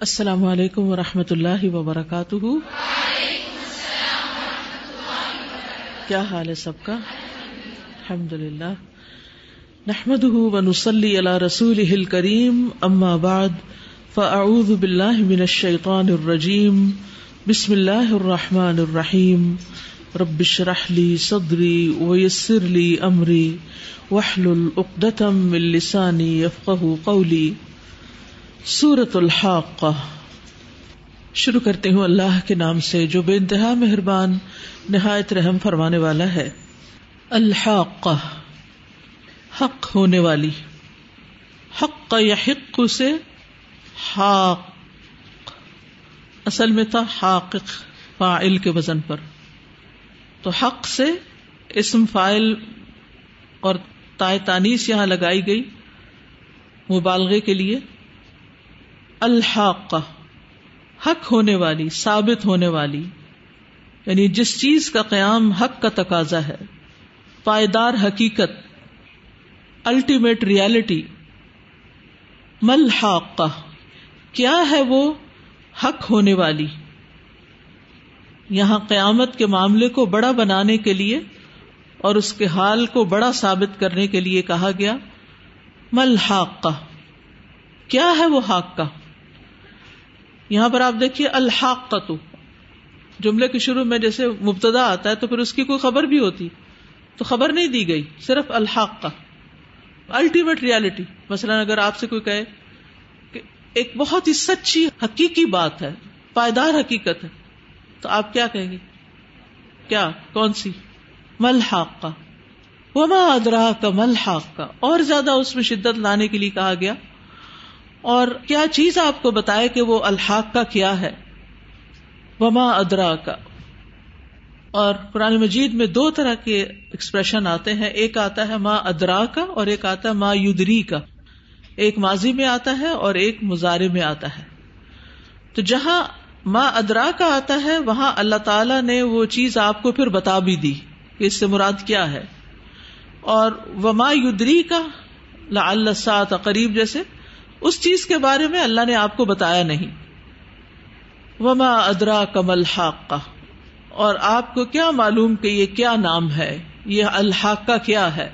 السلام علیکم و رحمۃ اللہ وبرکاتہ۔ کیا حال ہے سب کا؟ الحمد للہ نحمد ونسلی علی رسول کریم اما بعد، فاعوذ باللہ من الشیطان الرجیم، بسم اللہ الرحمن الرحیم۔ ربش رحلی صدری ویسر لی امری وحلل اقدتم من لسانی قولی۔ سورت الحاق شروع کرتے ہوں اللہ کے نام سے جو بے انتہا مہربان، نہایت رحم فرمانے والا ہے۔ الحاق حق ہونے والی۔ حق یا حق سے حاق۔ اصل میں تھا حاق فائل کے وزن پر۔ تو حق سے اسم فائل اور تائے تانیس یہاں لگائی گئی مبالغے کے لیے۔ الحاق، حق ہونے والی، ثابت ہونے والی یعنی جس چیز کا قیام حق کا تقاضا ہے، پائیدار حقیقت الٹیمیٹ ریالٹی مل حاق، کیا ہے وہ حق ہونے والی؟ یہاں قیامت کے معاملے کو بڑا بنانے کے لیے اور اس کے حال کو بڑا ثابت کرنے کے لیے کہا گیا، مل حاق، کیا ہے وہ حق کا یہاں پر آپ دیکھیے الحاق کا تو جملے کے شروع میں جیسے مبتدا آتا ہے تو پھر اس کی کوئی خبر بھی ہوتی، تو خبر نہیں دی گئی، صرف الحاق کا الٹیمیٹ ریالٹی مثلاً اگر آپ سے کوئی کہے کہ ایک بہت ہی سچی حقیقی بات ہے، پائیدار حقیقت ہے، تو آپ کیا کہیں گے؟ کیا؟ کون سی؟ ملحاق کا وما ادرا کا ملحاق کا اور زیادہ اس میں شدت لانے کے لیے کہا گیا اور کیا چیز آپ کو بتائے کہ وہ الحاق کا کیا ہے؟ وما ادرا کا اور قرآن مجید میں دو طرح کے ایکسپریشن آتے ہیں، ایک آتا ہے ماں ادرا کا اور ایک آتا ہے ماں یدری کا ایک ماضی میں آتا ہے اور ایک مظاہرے میں آتا ہے۔ تو جہاں ماں ادرا کا آتا ہے، وہاں اللہ تعالی نے وہ چیز آپ کو پھر بتا بھی دی کہ اس سے مراد کیا ہے۔ اور وما یدری کا لا اللہ قریب جیسے اس چیز کے بارے میں اللہ نے آپ کو بتایا نہیں۔ وما ادرا کمل حاق کا اور آپ کو کیا معلوم کہ یہ کیا نام ہے؟ یہ الحاقہ کیا ہے؟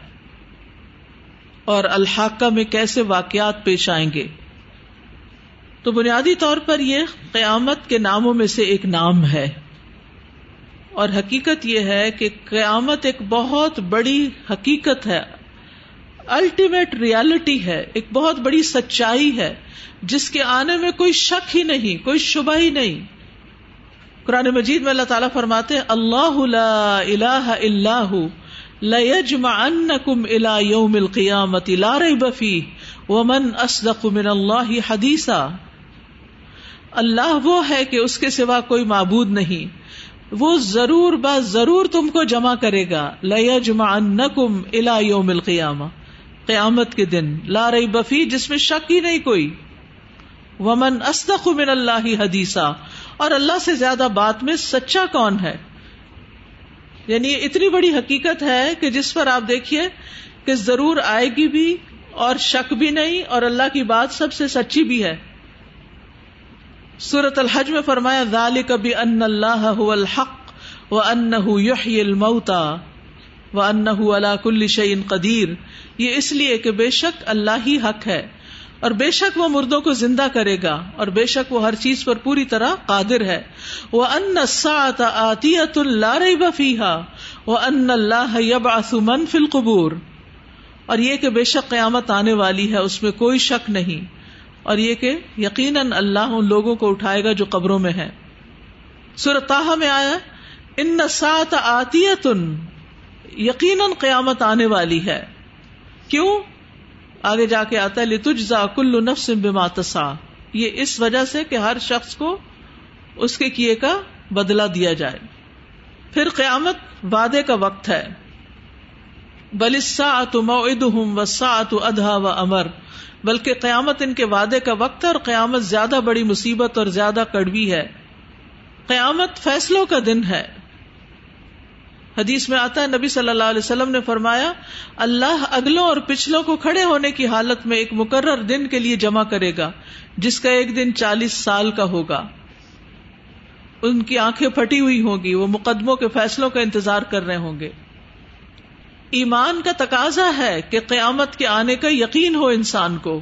اور الحاقہ میں کیسے واقعات پیش آئیں گے؟ تو بنیادی طور پر یہ قیامت کے ناموں میں سے ایک نام ہے۔ اور حقیقت یہ ہے کہ قیامت ایک بہت بڑی حقیقت ہے۔ الٹیمیٹ ریالٹی ہے، ایک بہت بڑی سچائی ہے، جس کے آنے میں کوئی شک ہی نہیں، کوئی شبہ ہی نہیں۔ قرآن مجید میں اللہ تعالیٰ فرماتے ہیں، اللہ لا الہ الا ہو لیجمعنکم الى یوم القیامت لا ریب فیہ ومن اصدق من اللہ حدیثا اللہ وہ ہے کہ اس کے سوا کوئی معبود نہیں۔ وہ ضرور با ضرور تم کو جمع کرے گا لیجمعنکم الى یوم القیامہ قیامت کے دن، لا رہی بفی جس میں شک ہی نہیں کوئی۔ ومن اسدق من اللہ حدیثہ اور اللہ سے زیادہ بات میں سچا کون ہے؟ یعنی اتنی بڑی حقیقت ہے کہ جس پر آپ دیکھیے کہ ضرور آئے گی بھی اور شک بھی نہیں اور اللہ کی بات سب سے سچی بھی ہے۔ سورت الحج میں فرمایا ذالک کبھی ان اللہ الحق و ان یحیی الموتا و ان اللہ کل شعین قدیر یہ اس لیے کہ بے شک اللہ ہی حق ہے اور بے شک وہ مردوں کو زندہ کرے گا اور بے شک وہ ہر چیز پر پوری طرح قادر ہے وہ ان آتیت اللہ بفیحا وہ ان اللہ یب آسمن فل قبور اور یہ کہ بے شک قیامت آنے والی ہے، اس میں کوئی شک نہیں۔ اور یہ کہ یقیناً اللہ ان لوگوں کو اٹھائے گا جو قبروں میں ہے سرتاہ میں آیا ان سات آتیت یقیناً قیامت آنے والی ہے۔ کیوں؟ آگے جا کے آتا ہے لتجزا کل نفس بما تسا یہ اس وجہ سے کہ ہر شخص کو اس کے کیے کا بدلا دیا جائے۔ پھر قیامت وعدے کا وقت ہے۔ بلسا موعد ہوں و سا ادھا و امر بلکہ قیامت ان کے وعدے کا وقت ہے اور قیامت زیادہ بڑی مصیبت اور زیادہ کڑوی ہے۔ قیامت فیصلوں کا دن ہے۔ حدیث میں آتا ہے، نبی صلی اللہ علیہ وسلم نے فرمایا، اللہ اگلوں اور پچھلوں کو کھڑے ہونے کی حالت میں ایک مقرر دن کے لیے جمع کرے گا، جس کا ایک دن چالیس سال کا ہوگا۔ ان کی آنکھیں پھٹی ہوئی ہوں گی، وہ مقدموں کے فیصلوں کا انتظار کر رہے ہوں گے۔ ایمان کا تقاضا ہے کہ قیامت کے آنے کا یقین ہو انسان کو۔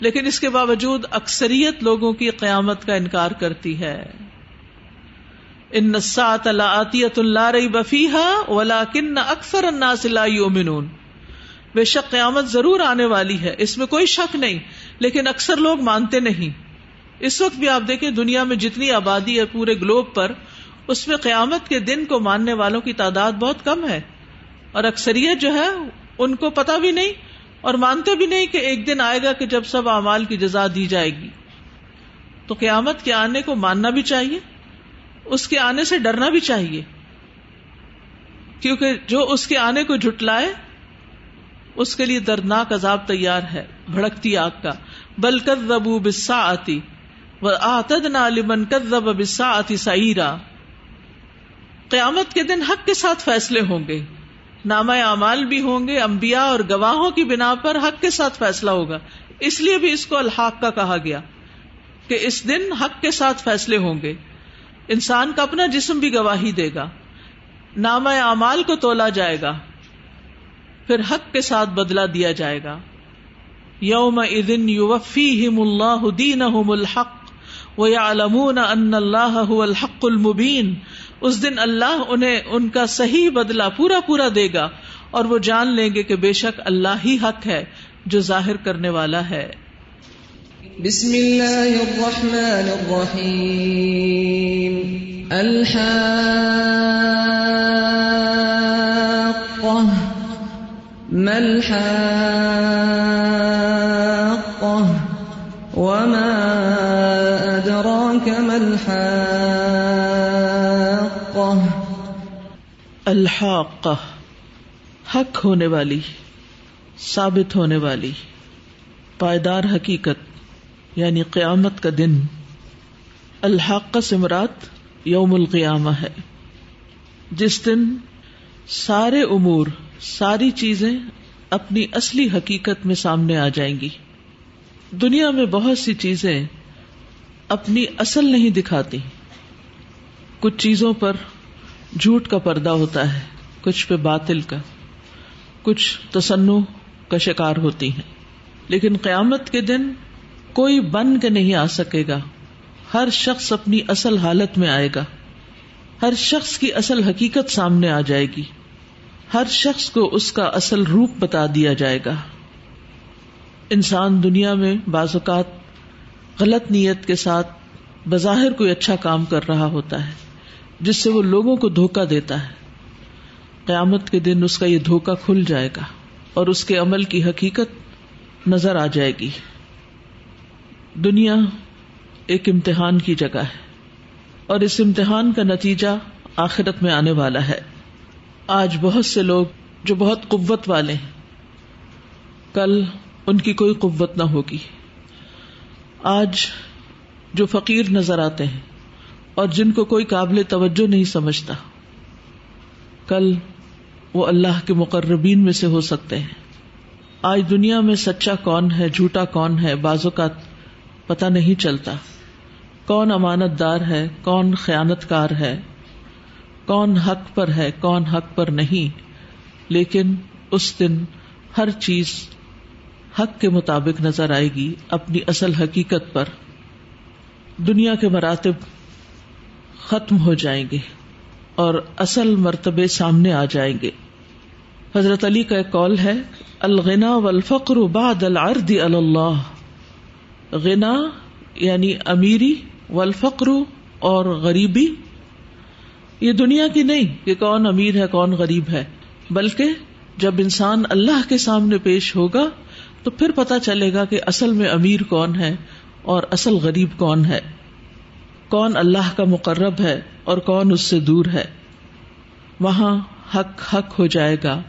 لیکن اس کے باوجود اکثریت لوگوں کی قیامت کا انکار کرتی ہے۔ ان نسات اللہ اللہ رئی بفیحا ولا کن اکثر الناس لا بے شک قیامت ضرور آنے والی ہے، اس میں کوئی شک نہیں، لیکن اکثر لوگ مانتے نہیں۔ اس وقت بھی آپ دیکھیں دنیا میں جتنی آبادی ہے پورے گلوب پر، اس میں قیامت کے دن کو ماننے والوں کی تعداد بہت کم ہے۔ اور اکثریت جو ہے، ان کو پتا بھی نہیں اور مانتے بھی نہیں کہ ایک دن آئے گا کہ جب سب اعمال کی جزا دی جائے گی۔ تو قیامت کے آنے کو ماننا بھی چاہیے۔ اس کے آنے سے ڈرنا بھی چاہیے۔ کیونکہ جو اس کے آنے کو جھٹلائے، اس کے لیے دردناک عذاب تیار ہے، بھڑکتی آگ کا۔ بل کدبو بسا آتی آتد نالمن کدب بسا آتی سعیرا۔ قیامت کے دن حق کے ساتھ فیصلے ہوں گے۔ نامہ اعمال بھی ہوں گے، انبیاء اور گواہوں کی بنا پر حق کے ساتھ فیصلہ ہوگا۔ اس لیے بھی اس کو الحاق کا کہا گیا کہ اس دن حق کے ساتھ فیصلے ہوں گے۔ انسان کا اپنا جسم بھی گواہی دے گا نام اعمال کو تولا جائے گا، پھر حق کے ساتھ بدلا دیا جائے گا۔ یوم ادن یوفیم اللہ دین الحق وہ ان اللہ الحق المبین۔ اس دن اللہ انہیں ان کا صحیح بدلا پورا پورا دے گا اور وہ جان لیں گے کہ بے شک اللہ ہی حق ہے جو ظاہر کرنے والا ہے۔ بسم اللہ الرحمن الرحیم الحاقہ ما الحاقہ وما ادراک ما الحاقہ الحاقہ حق ہونے والی ثابت ہونے والی پائیدار حقیقت. یعنی قیامت کا دن، الحق سمرات یوم القیامہ ہے۔ جس دن سارے امور، ساری چیزیں اپنی اصلی حقیقت میں سامنے آ جائیں گی۔ دنیا میں بہت سی چیزیں اپنی اصل نہیں دکھاتی۔ کچھ چیزوں پر جھوٹ کا پردہ ہوتا ہے، کچھ پہ باطل کا، کچھ تصنع کا شکار ہوتی ہیں۔ لیکن قیامت کے دن کوئی بن کے نہیں آ سکے گا۔ ہر شخص اپنی اصل حالت میں آئے گا۔ ہر شخص کی اصل حقیقت سامنے آ جائے گی۔ ہر شخص کو اس کا اصل روپ بتا دیا جائے گا۔ انسان دنیا میں بعض اوقات غلط نیت کے ساتھ بظاہر کوئی اچھا کام کر رہا ہوتا ہے، جس سے وہ لوگوں کو دھوکا دیتا ہے۔ قیامت کے دن اس کا یہ دھوکا کھل جائے گا اور اس کے عمل کی حقیقت نظر آ جائے گی۔ دنیا ایک امتحان کی جگہ ہے اور اس امتحان کا نتیجہ آخرت میں آنے والا ہے۔ آج بہت سے لوگ جو بہت قوت والے ہیں، کل ان کی کوئی قوت نہ ہوگی۔ آج جو فقیر نظر آتے ہیں اور جن کو کوئی قابل توجہ نہیں سمجھتا، کل وہ اللہ کے مقربین میں سے ہو سکتے ہیں۔ آج دنیا میں سچا کون ہے، جھوٹا کون ہے، بازو کا پتا نہیں چلتا۔ کون امانت دار ہے، کون خیانت کار ہے، کون حق پر ہے، کون حق پر نہیں۔ لیکن اس دن ہر چیز حق کے مطابق نظر آئے گی اپنی اصل حقیقت پر۔ دنیا کے مراتب ختم ہو جائیں گے اور اصل مرتبے سامنے آ جائیں گے۔ حضرت علی کا ایک کال ہے، الغنا والفقر بعد العرض اللہ۔ غنا یعنی امیری والفقر اور غریبی یہ دنیا کی نہیں کہ کون امیر ہے کون غریب ہے بلکہ جب انسان اللہ کے سامنے پیش ہوگا تو پھر پتا چلے گا کہ اصل میں امیر کون ہے اور اصل غریب کون ہے کون اللہ کا مقرب ہے اور کون اس سے دور ہے وہاں حق حق ہو جائے گا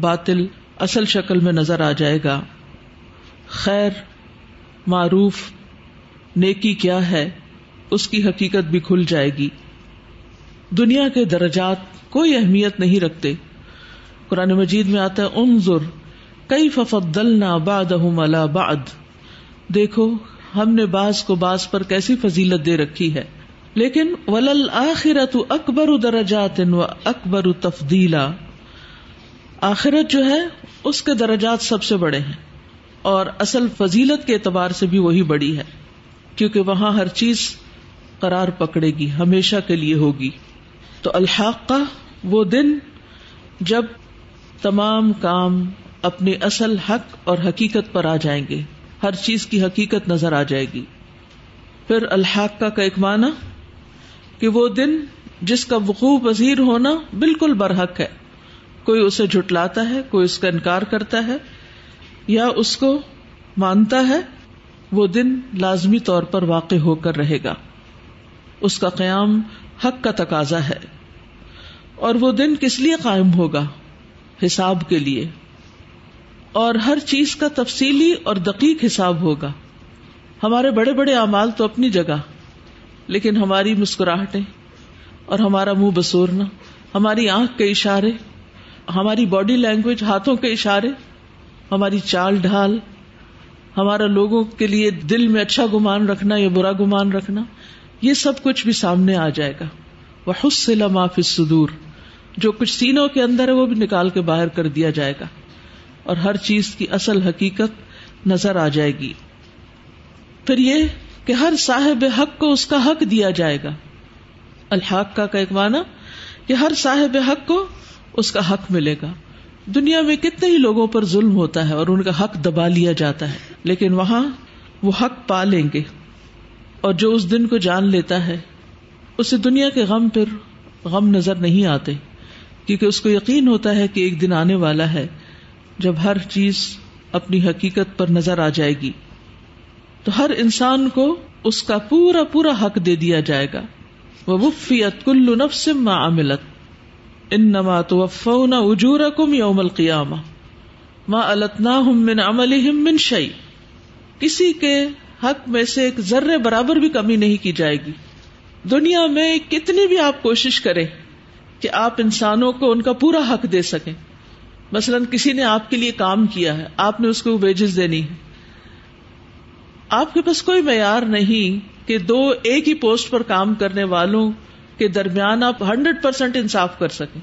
باطل اصل شکل میں نظر آ جائے گا خیر معروف، نیکی کیا ہے، اس کی حقیقت بھی کھل جائے گی۔ دنیا کے درجات کوئی اہمیت نہیں رکھتے۔ قرآن مجید میں آتا ہے، انظر کئی ففضلنا بعدهم على بعد۔ دیکھو، ہم نے بعض کو بعض پر کیسی فضیلت دے رکھی ہے۔ لیکن ولل آخرت اکبر درجات و اکبر تفدیلا آخرت جو ہے، اس کے درجات سب سے بڑے ہیں۔ اور اصل فضیلت کے اعتبار سے بھی وہی بڑی ہے، کیونکہ وہاں ہر چیز قرار پکڑے گی، ہمیشہ کے لیے ہوگی۔ تو الحاق کا وہ دن جب تمام کام اپنے اصل حق اور حقیقت پر آ جائیں گے، ہر چیز کی حقیقت نظر آ جائے گی۔ پھر الحاق کا ایک معنی کہ وہ دن جس کا وقوع پذیر ہونا بالکل برحق ہے۔ کوئی اسے جھٹلاتا ہے، کوئی اس کا انکار کرتا ہے یا اس کو مانتا ہے، وہ دن لازمی طور پر واقع ہو کر رہے گا۔ اس کا قیام حق کا تقاضا ہے۔ اور وہ دن کس لیے قائم ہوگا؟ حساب کے لیے۔ اور ہر چیز کا تفصیلی اور دقیق حساب ہوگا۔ ہمارے بڑے بڑے اعمال تو اپنی جگہ، لیکن ہماری مسکراہٹیں اور ہمارا منہ بسورنا، ہماری آنکھ کے اشارے، ہماری باڈی لینگویج ہاتھوں کے اشارے ہماری چال ڈھال، ہمارا لوگوں کے لیے دل میں اچھا گمان رکھنا یا برا گمان رکھنا، یہ سب کچھ بھی سامنے آ جائے گا۔ وہ حسل معاف صدور جو کچھ سینوں کے اندر ہے وہ بھی نکال کے باہر کر دیا جائے گا۔ اور ہر چیز کی اصل حقیقت نظر آ جائے گی۔ پھر یہ کہ ہر صاحب حق کو اس کا حق دیا جائے گا۔ الحاق کا ایک معنی، کہ ہر صاحب حق کو اس کا حق ملے گا۔ دنیا میں کتنے ہی لوگوں پر ظلم ہوتا ہے اور ان کا حق دبا لیا جاتا ہے، لیکن وہاں وہ حق پا لیں گے۔ اور جو اس دن کو جان لیتا ہے، اسے دنیا کے غم پھر غم نظر نہیں آتے، کیونکہ اس کو یقین ہوتا ہے کہ ایک دن آنے والا ہے، جب ہر چیز اپنی حقیقت پر نظر آ جائے گی۔ تو ہر انسان کو اس کا پورا پورا حق دے دیا جائے گا۔ وہ وفیت کل نفس ما عملت۔ ان نما تو اجور کم یوم القیامہ ماں التنا من عمل من شعی کسی کے حق میں سے ایک ذرے برابر بھی کمی نہیں کی جائے گی۔ دنیا میں کتنی بھی آپ کوشش کریں کہ آپ انسانوں کو ان کا پورا حق دے سکیں۔ مثلاً کسی نے آپ کے لیے کام کیا ہے، آپ نے اس کو ویجز دینی ہے آپ کے پاس کوئی معیار نہیں کہ دو ایک ہی پوسٹ پر کام کرنے والوں کے درمیان آپ ہنڈریڈ پرسینٹ انصاف کر سکیں۔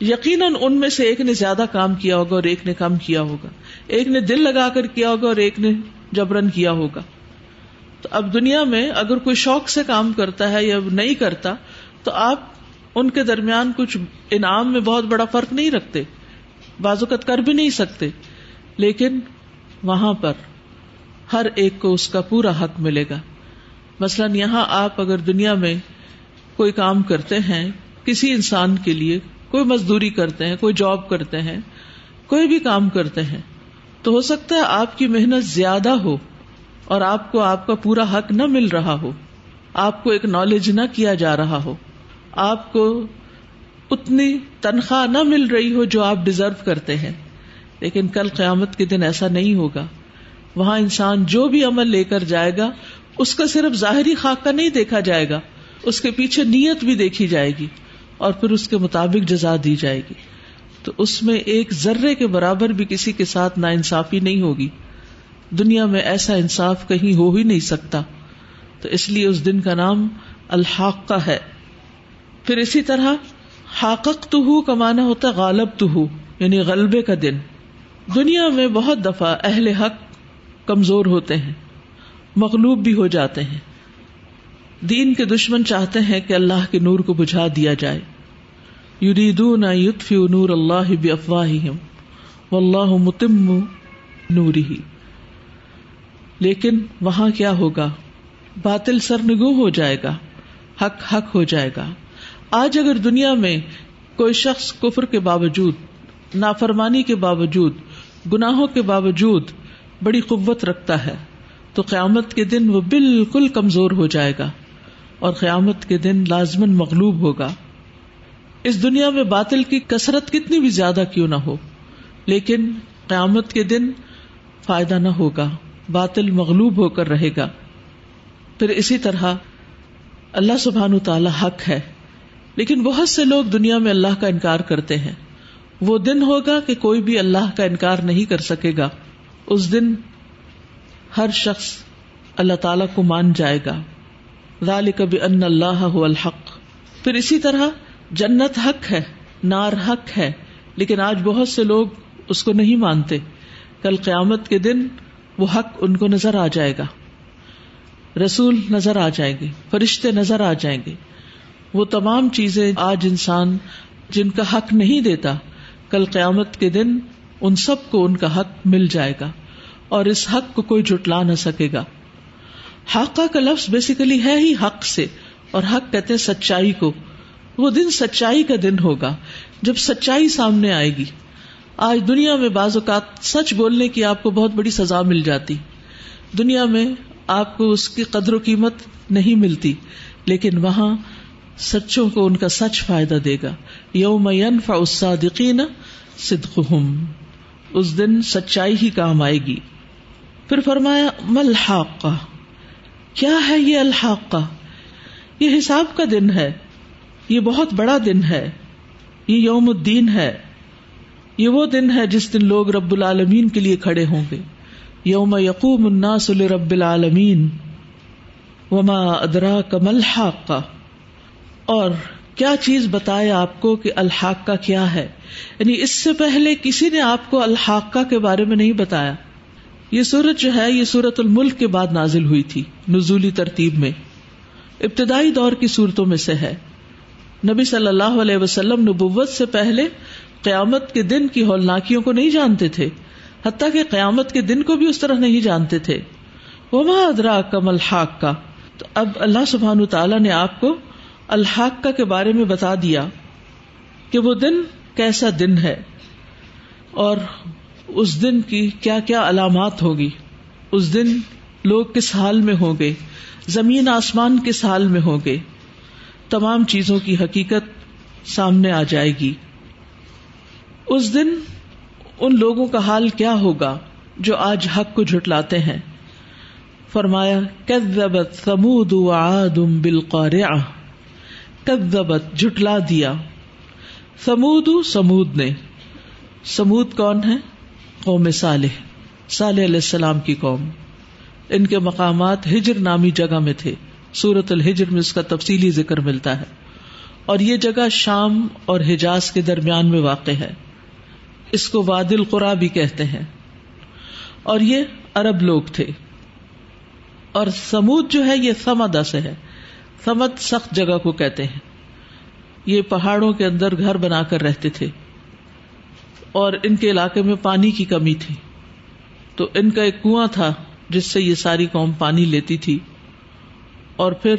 یقیناً ان میں سے ایک نے زیادہ کام کیا ہوگا اور ایک نے کم کیا ہوگا۔ ایک نے دل لگا کر کیا ہوگا اور ایک نے جبرن کیا ہوگا۔ تو اب دنیا میں اگر کوئی شوق سے کام کرتا ہے یا نہیں کرتا، تو آپ ان کے درمیان کچھ انعام میں بہت بڑا فرق نہیں رکھتے۔ بازوقت کر بھی نہیں سکتے۔ لیکن وہاں پر ہر ایک کو اس کا پورا حق ملے گا۔ مثلاً یہاں آپ اگر دنیا میں کوئی کام کرتے ہیں، کسی انسان کے لیے، کوئی مزدوری کرتے ہیں، کوئی جاب کرتے ہیں، کوئی بھی کام کرتے ہیں، تو ہو سکتا ہے آپ کی محنت زیادہ ہو اور آپ کو آپ کا پورا حق نہ مل رہا ہو۔ آپ کو ایک نالج نہ کیا جا رہا ہو۔ آپ کو اتنی تنخواہ نہ مل رہی ہو جو آپ ڈیزرو کرتے ہیں۔ لیکن کل قیامت کے دن ایسا نہیں ہوگا۔ وہاں انسان جو بھی عمل لے کر جائے گا، اس کا صرف ظاہری خاکہ نہیں دیکھا جائے گا۔ اس کے پیچھے نیت بھی دیکھی جائے گی اور پھر اس کے مطابق جزا دی جائے گی تو اس میں ایک ذرے کے برابر بھی کسی کے ساتھ نا انصافی نہیں ہوگی۔ دنیا میں ایسا انصاف کہیں ہو ہی نہیں سکتا۔ تو اس لیے اس دن کا نام الحاق کا ہے۔ پھر اسی طرح حاقق تو ہو کمانا ہوتا غالب تو ہو یعنی غلبے کا دن۔ دنیا میں بہت دفعہ اہل حق کمزور ہوتے ہیں، مغلوب بھی ہو جاتے ہیں۔ دین کے دشمن چاہتے ہیں کہ اللہ کے نور کو بجھا دیا جائے۔ یریدون یطفئ نور اللہ بافواہہم، واللہ متم نورہ لیکن وہاں کیا ہوگا؟ باطل سرنگو ہو جائے گا، حق حق ہو جائے گا۔ آج اگر دنیا میں کوئی شخص کفر کے باوجود، نافرمانی کے باوجود، گناہوں کے باوجود بڑی قوت رکھتا ہے، تو قیامت کے دن وہ بالکل کمزور ہو جائے گا۔ اور قیامت کے دن لازمن مغلوب ہوگا۔ اس دنیا میں باطل کی کثرت کتنی بھی زیادہ کیوں نہ ہو، لیکن قیامت کے دن فائدہ نہ ہوگا، باطل مغلوب ہو کر رہے گا۔ پھر اسی طرح اللہ سبحان تعالی حق ہے، لیکن بہت سے لوگ دنیا میں اللہ کا انکار کرتے ہیں۔ وہ دن ہوگا کہ کوئی بھی اللہ کا انکار نہیں کر سکے گا۔ اس دن ہر شخص اللہ تعالی کو مان جائے گا۔ لال کبھی ان اللہ الحق۔ پھر اسی طرح جنت حق ہے، نار حق ہے، لیکن آج بہت سے لوگ اس کو نہیں مانتے۔ کل قیامت کے دن وہ حق ان کو نظر آ جائے گا۔ رسول نظر آ جائیں گے، فرشتے نظر آ جائیں گے۔ وہ تمام چیزیں آج انسان جن کا حق نہیں دیتا، کل قیامت کے دن ان سب کو ان کا حق مل جائے گا اور اس حق کو کوئی جٹلا نہ سکے گا۔ حقہ کا لفظ بیسیکلی ہے ہی حق سے، اور حق کہتے سچائی کو۔ وہ دن سچائی کا دن ہوگا، جب سچائی سامنے آئے گی۔ آج دنیا میں بعض اوقات سچ بولنے کی آپ کو بہت بڑی سزا مل جاتی۔ دنیا میں آپ کو اس کی قدر و قیمت نہیں ملتی، لیکن وہاں سچوں کو ان کا سچ فائدہ دے گا۔ یوم ينفع الصادقین صدقهم اس دن سچائی ہی کام آئے گی۔ پھر فرمایا ملحاقہ کیا ہے یہ الحاقہ یہ حساب کا دن ہے۔ یہ بہت بڑا دن ہے۔ یہ یوم الدین ہے۔ یہ وہ دن ہے جس دن لوگ رب العالمین کے لیے کھڑے ہوں گے۔ یوم یقوم الناس لرب العالمین۔ وما ادرا کمل حاقہ اور کیا چیز بتائے آپ کو کہ الحاق کا کیا ہے؟ یعنی اس سے پہلے کسی نے آپ کو الحاقہ کے بارے میں نہیں بتایا۔ یہ سورت جو ہے، یہ سورت الملک کے بعد نازل ہوئی تھی، نزولی ترتیب میں۔ ابتدائی دور کی صورتوں میں سے ہے۔ نبی صلی اللہ علیہ وسلم نبوت سے پہلے قیامت کے دن کی ہولناکیوں کو نہیں جانتے تھے، حتیٰ کہ قیامت کے دن کو بھی اس طرح نہیں جانتے تھے۔ وما ادرا کم الحاق کا تو اب اللہ سبحان تعالیٰ نے آپ کو الحاق کے بارے میں بتا دیا کہ وہ دن کیسا دن ہے۔ اور اس دن کی کیا کیا علامات ہوگی؟ اس دن لوگ کس حال میں ہوں گے؟ زمین آسمان کس حال میں ہوں گے؟ تمام چیزوں کی حقیقت سامنے آ جائے گی۔ اس دن ان لوگوں کا حال کیا ہوگا جو آج حق کو جھٹلاتے ہیں؟ فرمایا، کذبت ثمود وعاد بالقارعہ کذبت، جھٹلا دیا۔ سمود سمود نے۔ سمود کون ہے قوم صالح صالح علیہ السلام کی قوم۔ ان کے مقامات ہجر نامی جگہ میں تھے۔ سورت الحجر میں اس کا تفصیلی ذکر ملتا ہے۔ اور یہ جگہ شام اور حجاز کے درمیان میں واقع ہے۔ اس کو واد القرا بھی کہتے ہیں۔ اور یہ عرب لوگ تھے۔ اور سمود جو ہے یہ سمدا سے ہے۔ سمد سخت جگہ کو کہتے ہیں۔ یہ پہاڑوں کے اندر گھر بنا کر رہتے تھے۔ اور ان کے علاقے میں پانی کی کمی تھی۔ تو ان کا ایک کنواں تھا جس سے یہ ساری قوم پانی لیتی تھی۔ اور پھر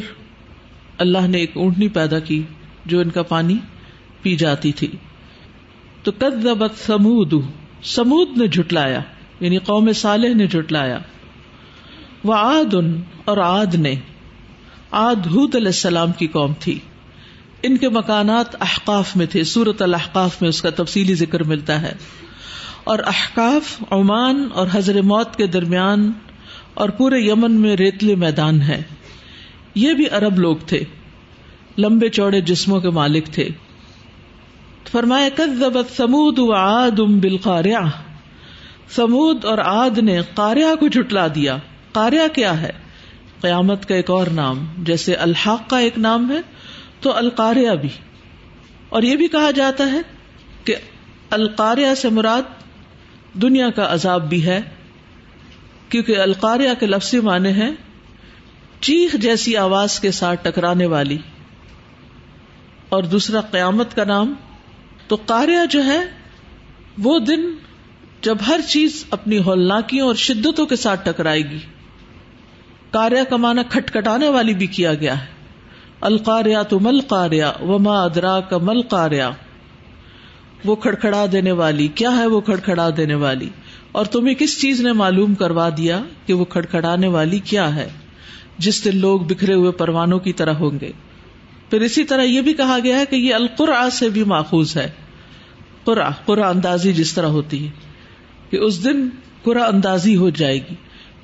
اللہ نے ایک اونٹنی پیدا کی جو ان کا پانی پی جاتی تھی۔ تو کدبت سمود سمود نے جھٹلایا یعنی قوم صالح نے جھٹلایا۔ وہ آد ان اور آد نے آد حود علیہ السلام کی قوم تھی۔ ان کے مکانات احقاف میں تھے سورت الحقاف میں اس کا تفصیلی ذکر ملتا ہے۔ اور احقاف عمان اور حضر موت کے درمیان اور پورے یمن میں ریتلے میدان ہے۔ یہ بھی عرب لوگ تھے، لمبے چوڑے جسموں کے مالک تھے۔ فرمایا، کذبت سمود و آد ام بالقارعہ سمود اور آد نے قاریہ کو جھٹلا دیا۔ قاریہ کیا ہے؟ قیامت کا ایک اور نام، جیسے الحاق کا ایک نام ہے تو القاریہ بھی۔ اور یہ بھی کہا جاتا ہے کہ القاریہ سے مراد دنیا کا عذاب بھی ہے، کیونکہ القاریہ کے لفظی معنی ہے چیخ جیسی آواز کے ساتھ ٹکرانے والی۔ اور دوسرا، قیامت کا نام۔ تو کاریہ جو ہے، وہ دن جب ہر چیز اپنی ہولناکیوں اور شدتوں کے ساتھ ٹکرائے گی۔ کاریا کا معنی کھٹکھٹانے والی بھی کیا گیا ہے۔ القاریا تو مل کاریا وما ادرا کا مل کاریا وہ کھڑکھڑا دینے والی، کیا ہے وہ کھڑکھڑا دینے والی؟ اور تمہیں کس چیز نے معلوم کروا دیا کہ وہ کھڑکھڑانے والی کیا ہے؟ جس دن لوگ بکھرے ہوئے پروانوں کی طرح ہوں گے۔ پھر اسی طرح یہ بھی کہا گیا ہے کہ یہ القرآ سے بھی ماخوذ ہے۔ قرآ قرآ اندازی جس طرح ہوتی ہے۔ کہ اس دن قرآ اندازی ہو جائے گی۔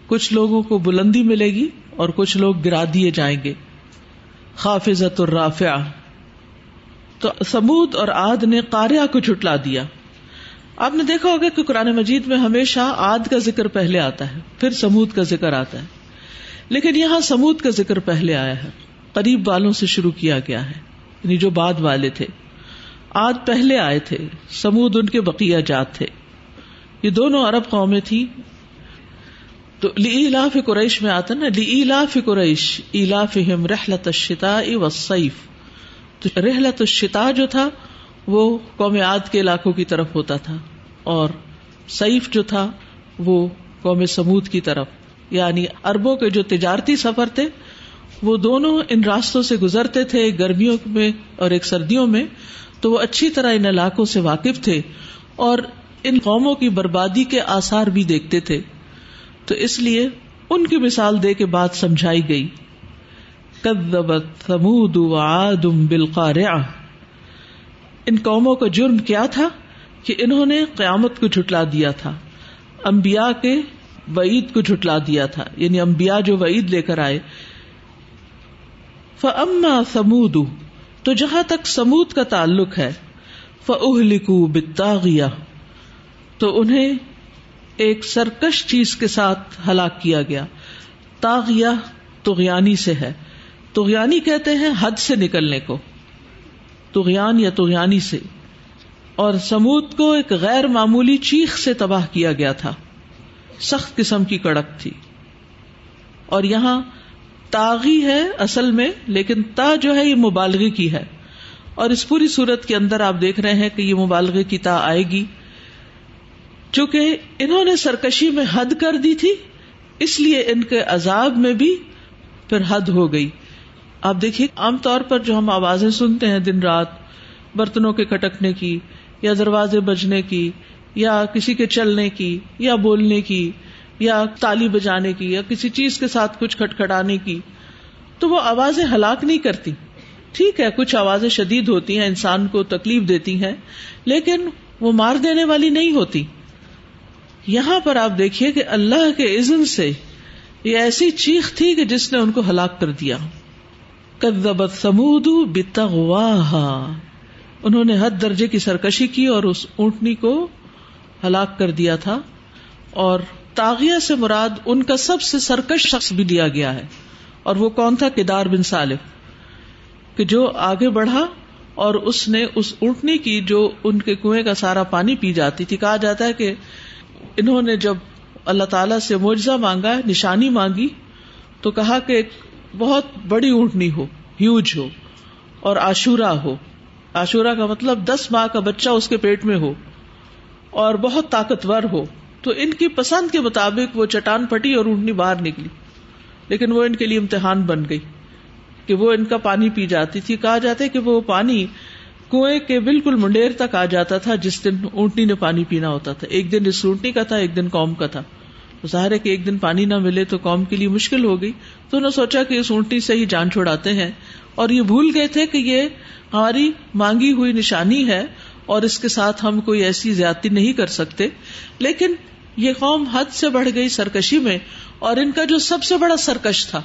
کچھ لوگوں کو بلندی ملے گی اور کچھ لوگ گرا دیے جائیں گے۔ خافظت الرافع تو سمود اور آد نے کاریا کو جھٹلا دیا۔ آپ نے دیکھا ہوگا کہ قرآن مجید میں ہمیشہ آد کا ذکر پہلے آتا ہے، پھر سمود کا ذکر آتا ہے۔ لیکن یہاں سمود کا ذکر پہلے آیا ہے۔ قریب والوں سے شروع کیا گیا ہے۔ یعنی جو بعد والے تھے۔ آد پہلے آئے تھے۔ سمود ان کے بقیہ جات تھے۔ یہ دونوں عرب قومیں تھی تو لاف قریش میں آتا نا لاف قریش الاف رحلت الشتاء والصيف۔ تو رحلت الشتاء جو تھا، وہ قوم عاد کے علاقوں کی طرف ہوتا تھا۔ اور سیف جو تھا، وہ قوم سمود کی طرف۔ یعنی اربوں کے جو تجارتی سفر تھے، وہ دونوں ان راستوں سے گزرتے تھے گرمیوں میں اور ایک سردیوں میں۔ تو وہ اچھی طرح ان علاقوں سے واقف تھے اور ان قوموں کی بربادی کے آثار بھی دیکھتے تھے۔ تو اس لیے ان کی مثال دے کے بات سمجھائی گئی۔ ثمود وعاد بالقارعہ۔ ان قوموں کا جرم کیا تھا کہ انہوں نے قیامت کو جھٹلا دیا تھا۔ امبیا کے وعید کو جھٹلا دیا تھا۔ یعنی امبیا جو وعید لے کر آئے۔ فما سمود تو جہاں تک سمود کا تعلق ہے فلکو بتاغیا تو انہیں ایک سرکش چیز کے ساتھ ہلاک کیا گیا۔ تاغیا تغیانی سے ہے۔ تغیانی کہتے ہیں حد سے نکلنے کو۔ تغیان یا تغیانی سے۔ اور سمود کو ایک غیر معمولی چیخ سے تباہ کیا گیا تھا۔ سخت قسم کی کڑک تھی۔ اور یہاں تاغی ہے اصل میں، لیکن تا جو ہے یہ مبالغے کی ہے۔ اور اس پوری صورت کے اندر آپ دیکھ رہے ہیں کہ یہ مبالغے کی تا آئے گی۔ چونکہ انہوں نے سرکشی میں حد کر دی تھی، اس لیے ان کے عذاب میں بھی پھر حد ہو گئی۔ آپ دیکھیے، عام طور پر جو ہم آوازیں سنتے ہیں دن رات، برتنوں کے کٹکنے کی، یا دروازے بجنے کی، یا کسی کے چلنے کی، یا بولنے کی، یا تالی بجانے کی، یا کسی چیز کے ساتھ کچھ کھٹکھٹانے کی، تو وہ آوازیں ہلاک نہیں کرتی۔ ٹھیک ہے، کچھ آوازیں شدید ہوتی ہیں، انسان کو تکلیف دیتی ہیں، لیکن وہ مار دینے والی نہیں ہوتی۔ یہاں پر آپ دیکھیے کہ اللہ کے عزن سے یہ ایسی چیخ تھی کہ جس نے ان کو ہلاک کر دیا۔ کدبت سمود انہوں نے حد درجے کی سرکشی کی اور اس اونٹنی کو ہلاک کر دیا تھا۔ اور تاغیہ سے مراد ان کا سب سے سرکش شخص بھی لیا گیا ہے۔ اور وہ کون تھا؟ کدار بن سالف کہ جو آگے بڑھا اور اس نے اس اونٹنی کی جو ان کے کنویں کا سارا پانی پی جاتی تھی۔ کہا جاتا ہے کہ انہوں نے جب اللہ تعالی سے معجزہ مانگا نشانی مانگی، تو کہا کہ بہت بڑی اونٹنی ہو ہیوج ہو، اور آشورا ہو۔ آشورا کا مطلب دس ماہ کا بچہ اس کے پیٹ میں ہو، اور بہت طاقتور ہو۔ تو ان کی پسند کے مطابق وہ چٹان پھٹی اور اونٹنی باہر نکلی۔ لیکن وہ ان کے لیے امتحان بن گئی کہ وہ ان کا پانی پی جاتی تھی۔ کہا جاتا ہے کہ وہ پانی کنویں کے بالکل منڈیر تک آ جاتا تھا، جس دن اونٹنی نے پانی پینا ہوتا تھا۔ ایک دن اس اونٹنی کا تھا، ایک دن قوم کا تھا۔ ظاہر ہے کہ ایک دن پانی نہ ملے تو قوم کے لیے مشکل ہو گئی۔ تو انہوں نے سوچا کہ اس اونٹی سے ہی جان چھوڑاتے ہیں۔ اور یہ بھول گئے تھے کہ یہ ہماری مانگی ہوئی نشانی ہے اور اس کے ساتھ ہم کوئی ایسی زیادتی نہیں کر سکتے۔ لیکن یہ قوم حد سے بڑھ گئی سرکشی میں اور ان کا جو سب سے بڑا سرکش تھا،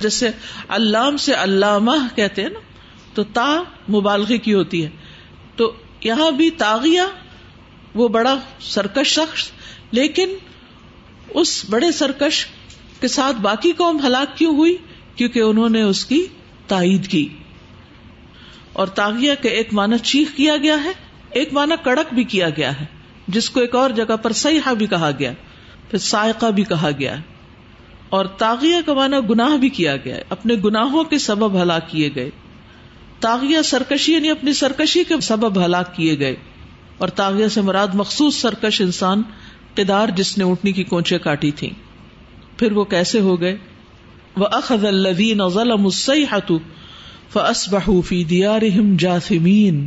جیسے علام سے علامہ کہتے ہیں نا تو تا مبالغے کی ہوتی ہے۔ تو یہاں بھی تاغیہ وہ بڑا سرکش شخص، لیکن اس بڑے سرکش کے ساتھ باقی قوم ہلاک کیوں ہوئی؟ کیونکہ انہوں نے اس کی تائید کی۔ اور تاغیہ کے ایک معنی چیخ کیا گیا ہے، ایک معنی کڑک بھی کیا گیا ہے، جس کو ایک اور جگہ پر سیاح بھی کہا گیا، پھر سائقہ بھی کہا گیا۔ اور تاغیہ کا معنی گناہ بھی کیا گیا۔ ہے اپنے گناہوں کے سبب ہلاک کیے گئے۔ تاغیہ سرکشی یعنی اپنی سرکشی کے سبب ہلاک کیے گئے اور تاغیہ سے مراد مخصوص سرکش انسان دار جس نے اونٹنی کی کونچے کاٹی تھی پھر وہ کیسے ہو گئے؟ وہ اخذ الذین ظلم الصیحۃ فاصبحوا فی دیارہم جاثمین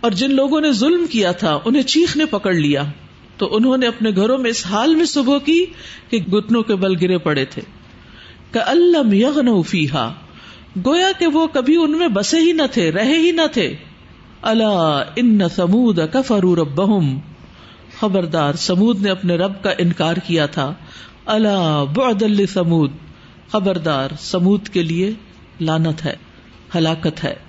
اور جن لوگوں نے ظلم کیا تھا، انہیں چیخ نے پکڑ لیا۔ تو انہوں نے اپنے گھروں میں اس حال میں صبح کی کہ گٹنوں کے بل گرے پڑے تھے۔ کہ اللہ یغنوا فیہا گویا کہ وہ کبھی ان میں بسے ہی نہ تھے، رہے ہی نہ تھے۔ اللہ ان سمود کفرو ربہم۔ خبردار سمود نے اپنے رب کا انکار کیا تھا۔ اللہ بعد سمود خبردار سمود کے لیے لانت ہے، ہلاکت ہے۔